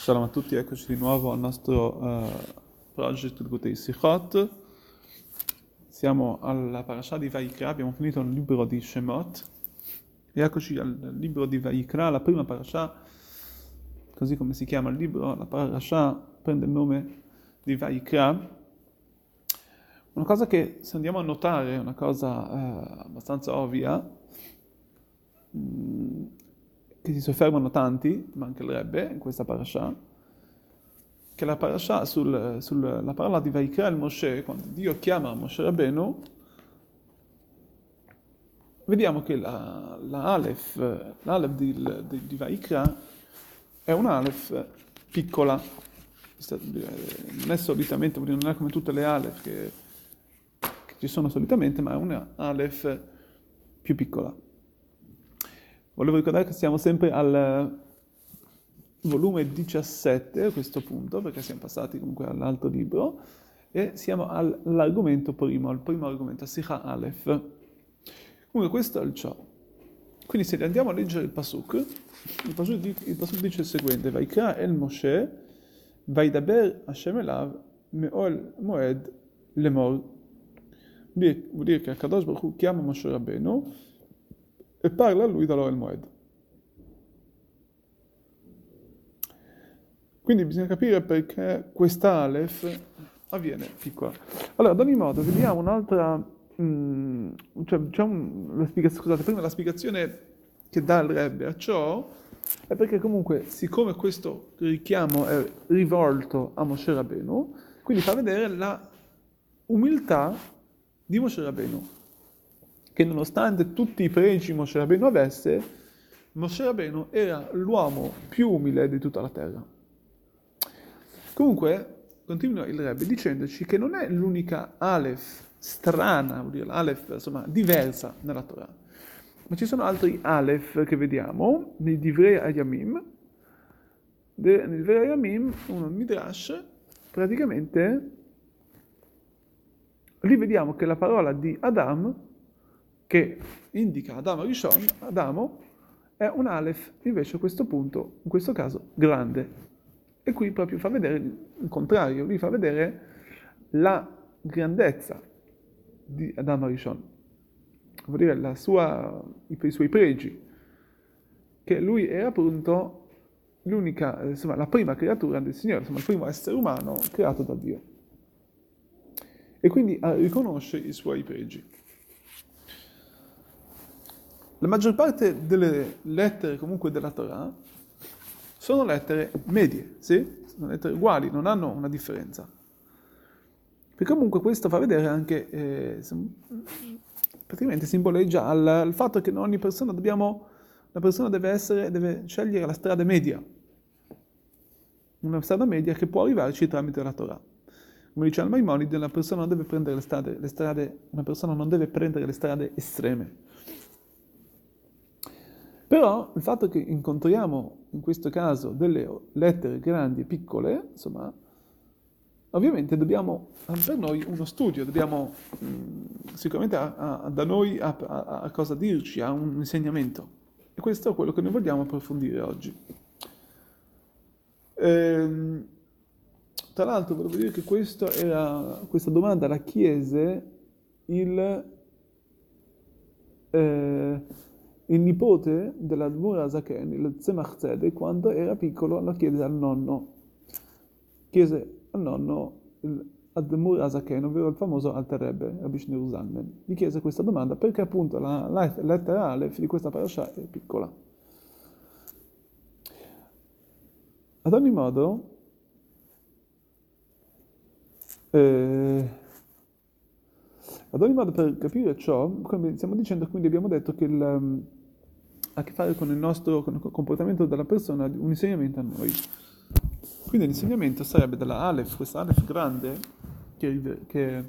Shalom a tutti, eccoci di nuovo al nostro uh, project Gutei Sichot. Siamo alla parasha di Vaikra, abbiamo finito il libro di Shemot e eccoci al libro di Vaikra, la prima parasha, così come si chiama il libro, la parasha prende il nome di Vaikra. Una cosa che se andiamo a notare, una cosa uh, abbastanza ovvia, mh, che si soffermano tanti, ma anche il Rebbe in questa parasha, che la parasha sulla sul, parola di Vaikra il Moshe, quando Dio chiama Moshe Rabbeinu, vediamo che la, la Aleph, l'Aleph di, di, di Vaikra è un Aleph piccola, non è solitamente, non è come tutte le Aleph che, che ci sono solitamente, ma è una Aleph più piccola. Volevo ricordare che siamo sempre al volume 17 a questo punto, perché siamo passati comunque all'altro libro, e siamo all'argomento primo, al primo argomento, Sikha Aleph. Comunque questo è il ciò. Quindi se andiamo a leggere il Pasuk, il Pasuk, il pasuk dice il seguente, Vaikra el Moshe, Vaidaber Hashem elav, Me'ol Moed Lemor. Vuol dire che Akadosh Baruch chiama Moshe Rabbeinu, e parla a lui da Lorel Moed. Quindi bisogna capire perché questa Aleph avviene piccola. Allora, ad ogni modo, vediamo un'altra... Mm, cioè, c'è un, scusate, prima la spiegazione che dà il Rebbe a ciò è perché comunque, siccome questo richiamo è rivolto a Moshe Rabbeinu, quindi fa vedere la umiltà di Moshe Rabbeinu che nonostante tutti i pregi Moshe Rabbeinu avesse, Moshe Rabbeinu era l'uomo più umile di tutta la terra. Comunque, continua il Rebbe dicendoci che non è l'unica Aleph strana, vuol dire l'Aleph insomma diversa nella Torah, ma ci sono altri Aleph che vediamo nei Divrei Ayamim. Nei Divrei Ayamim, uno Midrash, praticamente lì vediamo che la parola di Adam che indica Adamo Rishon, Adamo è un Aleph invece a questo punto, in questo caso, grande. E qui proprio fa vedere il contrario, lui fa vedere la grandezza di Adamo Rishon, vuol dire sua, i, suoi pregi, che lui era appunto l'unica, insomma, la prima creatura del Signore, insomma, il primo essere umano creato da Dio. E quindi ah, riconosce i suoi pregi. La maggior parte delle lettere comunque della Torah sono lettere medie, sì? Sono lettere uguali, non hanno una differenza. Perché comunque questo fa vedere anche, eh, praticamente simboleggia al, al, fatto che ogni persona dobbiamo, la persona deve essere, deve scegliere la strada media. Una strada media che può arrivarci tramite la Torah. Come dice Al-Maimonide, una persona non deve prendere le strade, le strade, una persona non deve prendere le strade estreme però il fatto che incontriamo in questo caso delle lettere grandi e piccole, insomma, ovviamente dobbiamo, per noi uno studio, dobbiamo mh, sicuramente a, a, da noi a, a, cosa dirci, a un insegnamento. E questo è quello che noi vogliamo approfondire oggi. Ehm, tra l'altro volevo dire che era, questa domanda la chiese il... Eh, il nipote dell'Admur Azaken, il Tzemach Tzedek, quando era piccolo lo chiese al nonno. Chiese al nonno l'Admur Azaken, ovvero il famoso Alter Rebbe, Rabbi Shneur Zalmen. Gli chiese questa domanda perché appunto la, la lettera Aleph di questa parasha è piccola. Ad ogni modo, eh, ad ogni modo, per capire ciò, come stiamo dicendo, quindi abbiamo detto che il, a che fare con il nostro con il comportamento della persona, un insegnamento a noi. Quindi l'insegnamento sarebbe dalla Aleph, questa Aleph grande, che, che è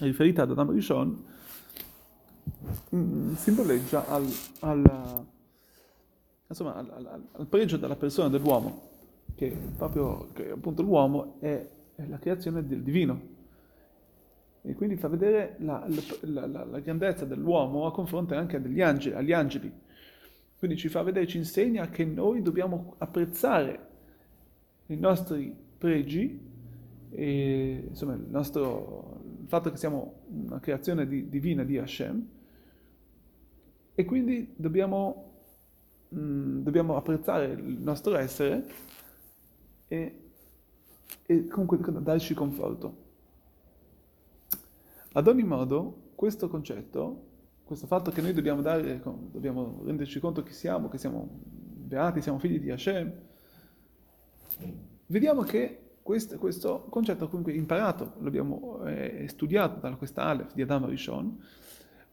riferita ad Adam Rishon, mm, simboleggia al, al, insomma, al, al, pregio della persona, dell'uomo, che proprio che appunto l'uomo è, è la creazione del divino. E quindi fa vedere la, la, la, la grandezza dell'uomo a confronto anche degli angeli, agli angeli quindi ci fa vedere, ci insegna che noi dobbiamo apprezzare i nostri pregi, e, insomma il, nostro, il fatto che siamo una creazione di, divina di Hashem, e quindi dobbiamo, mh, mm, dobbiamo apprezzare il nostro essere e, e comunque darci conforto. Ad ogni modo, questo concetto, questo fatto che noi dobbiamo, dare, dobbiamo renderci conto che siamo, che siamo beati, siamo figli di Hashem, vediamo che questo, questo concetto comunque imparato, l'abbiamo eh, studiato da questa Aleph di Adam Rishon,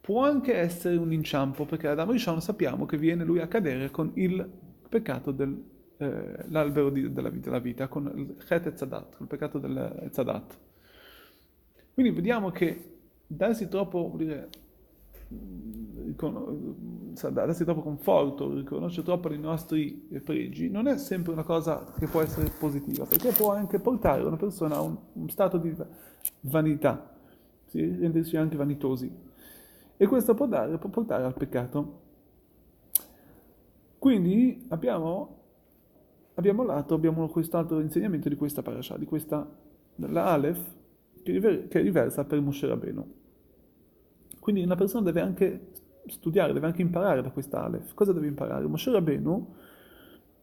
può anche essere un inciampo, perché Adam Rishon sappiamo che viene lui a cadere con il peccato dell'albero eh, della, della, vita, con il Chet e Zadat, con il peccato del Zadat. Quindi vediamo che darsi troppo, dire, darsi troppo conforto, riconoscere troppo i nostri pregi, non è sempre una cosa che può essere positiva, perché può anche portare una persona a un, un stato di vanità, sì? rendersi anche vanitosi. E questo può, dare, può portare al peccato. Quindi abbiamo, abbiamo lato, abbiamo quest'altro insegnamento di questa parasha, di questa, la Aleph, che, che riversa per Moshe Rabbeinu. Quindi una persona deve anche studiare, deve anche imparare da questa Aleph. Cosa deve imparare? Moshe Rabbeinu,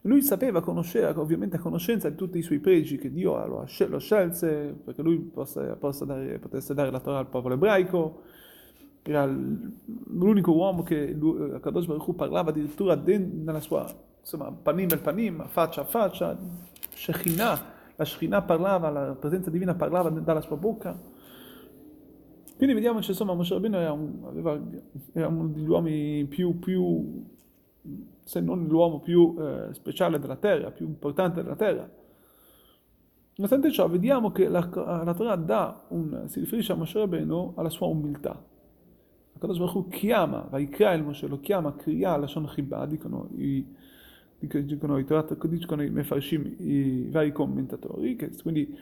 lui sapeva, conosceva, ovviamente a conoscenza di tutti i suoi pregi che Dio lo, lo scelse, perché lui possa, possa dare, potesse dare la Torah al popolo ebraico, era l'unico uomo che Kadosh Baruch Hu parlava addirittura nella sua, insomma, panim el panim, faccia a faccia, Shekhinah, la Shekhinah parlava, la presenza divina parlava dalla sua bocca. Quindi vediamo che insomma Moshe Rabbeinu era, era uno degli uomini più, più, se non l'uomo più eh, speciale della terra, più importante della terra. Nonostante ciò, vediamo che la, la Torah un, si riferisce a Moshe Rabbeinu alla sua umiltà. Akadosh Baruch Hu chiama, Vaikra il Moshe, lo chiama Kriya Lashon Chibah, dicono i, dicono i Torah, dicono i Mefarshim, i vari commentatori, che quindi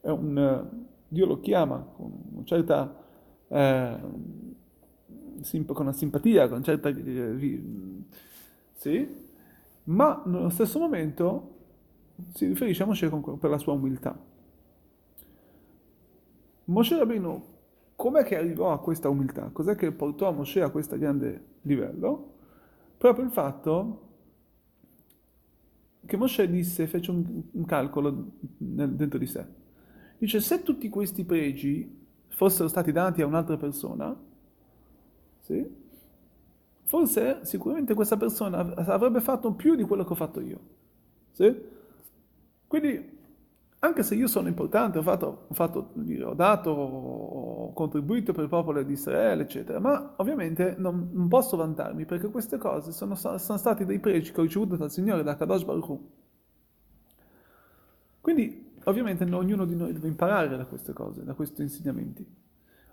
un, Dio lo chiama con una certa eh, con una simpatia, con certa... Eh, sì, ma nello stesso momento si riferisce a Moshe per la sua umiltà. Moshe Rabbeinu, com'è che arrivò a questa umiltà? Cos'è che portò Moshe a questo grande livello? Proprio il fatto che Moshe disse, fece un, un calcolo nel, dentro di sé. Dice, se tutti questi pregi fossero stati dati a un'altra persona, sì? forse sicuramente questa persona avrebbe fatto più di quello che ho fatto io. Sì? Quindi, anche se io sono importante, ho, fatto, ho, fatto, ho dato, ho contribuito per il popolo di Israele, eccetera, ma ovviamente non, non posso vantarmi perché queste cose sono, sono, stati dei pregi che ho ricevuto dal Signore, da Kadosh Baruch. Quindi Ovviamente ognuno di noi deve imparare da queste cose, da questi insegnamenti.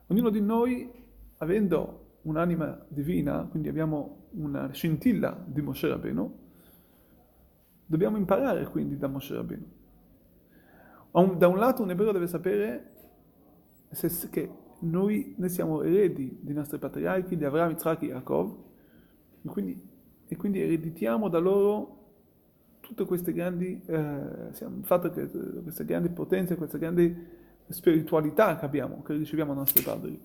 Ognuno di noi, avendo un'anima divina, quindi abbiamo una scintilla di Moshe Rabbeinu, dobbiamo imparare quindi da Moshe Rabbeinu. Da un lato un ebreo deve sapere che noi, noi siamo eredi dei nostri patriarchi, di Avraham, Yitzhak e Yaakov, e quindi, e quindi ereditiamo da loro tutte queste grandi, eh, fatto che queste grandi potenze, queste grandi spiritualità che abbiamo, che riceviamo dai nostri padri.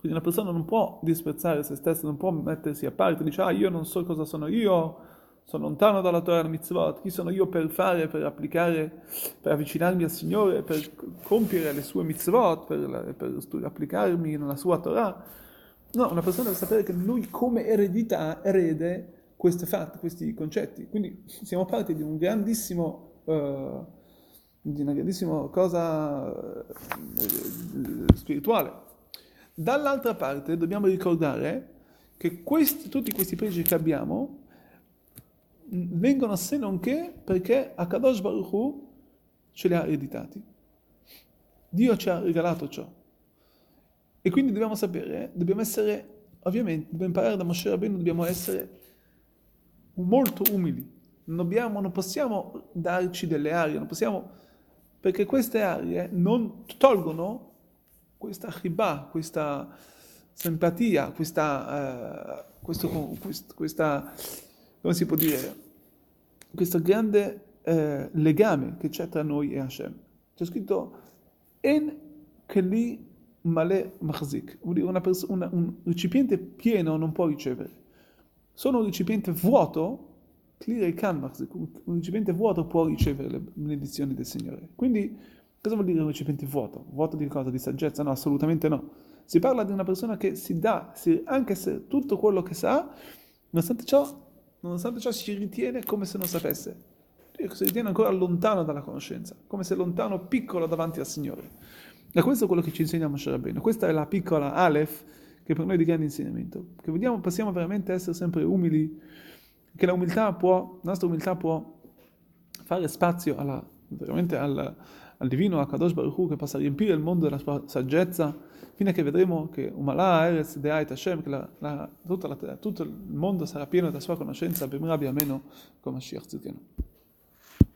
Quindi una persona non può disprezzare se stessa, non può mettersi a parte, dice ah io non so cosa sono io, sono lontano dalla Torah e mitzvot, chi sono io per fare, per applicare, per avvicinarmi al Signore, per compiere le sue mitzvot, per, per applicarmi nella sua Torah. No, una persona deve sapere che lui come eredità erede questi fatti, questi concetti. Quindi siamo parte di un grandissimo, uh, di una grandissima cosa uh, spirituale. Dall'altra parte dobbiamo ricordare che questi, tutti questi pregi che abbiamo vengono se non che perché Akadosh Baruch Hu ce li ha ereditati. Dio ci ha regalato ciò. E quindi dobbiamo sapere, dobbiamo essere, ovviamente, dobbiamo imparare da Moshe Rabbeinu, dobbiamo essere molto umili. Non, dobbiamo, non possiamo darci delle arie, non possiamo, perché queste arie non tolgono questa chibà, questa simpatia, questa, uh, questo, questa, come si può dire, questo grande eh, legame che c'è tra noi e Hashem. C'è scritto En Keli Male Machzik, vuol dire una pers- una, un recipiente pieno non può ricevere. Solo un recipiente vuoto, un recipiente vuoto può ricevere le benedizioni del Signore. Quindi cosa vuol dire un recipiente vuoto? Vuoto di cosa? Di saggezza? No, assolutamente no. Si parla di una persona che si dà, si, anche se tutto quello che sa, nonostante ciò, nonostante ciò si ritiene come se non sapesse si ritiene ancora lontano dalla conoscenza, come se lontano, piccolo davanti al Signore. E questo è quello che ci insegna Moshe Rabbeinu. Questa è la piccola Aleph che per noi è di grande insegnamento. Che vediamo, possiamo veramente essere sempre umili, che la, può, la nostra umiltà può fare spazio alla, veramente al, al divino, a Kadosh Baruch Hu, che possa riempire il mondo della sua saggezza, fino a che vedremo che Umala, Eretz, Deait Hashem, che la, la, tutto il mondo sarà pieno della sua conoscenza, Bimrabi Ameno, come Mashiach Zidkenu.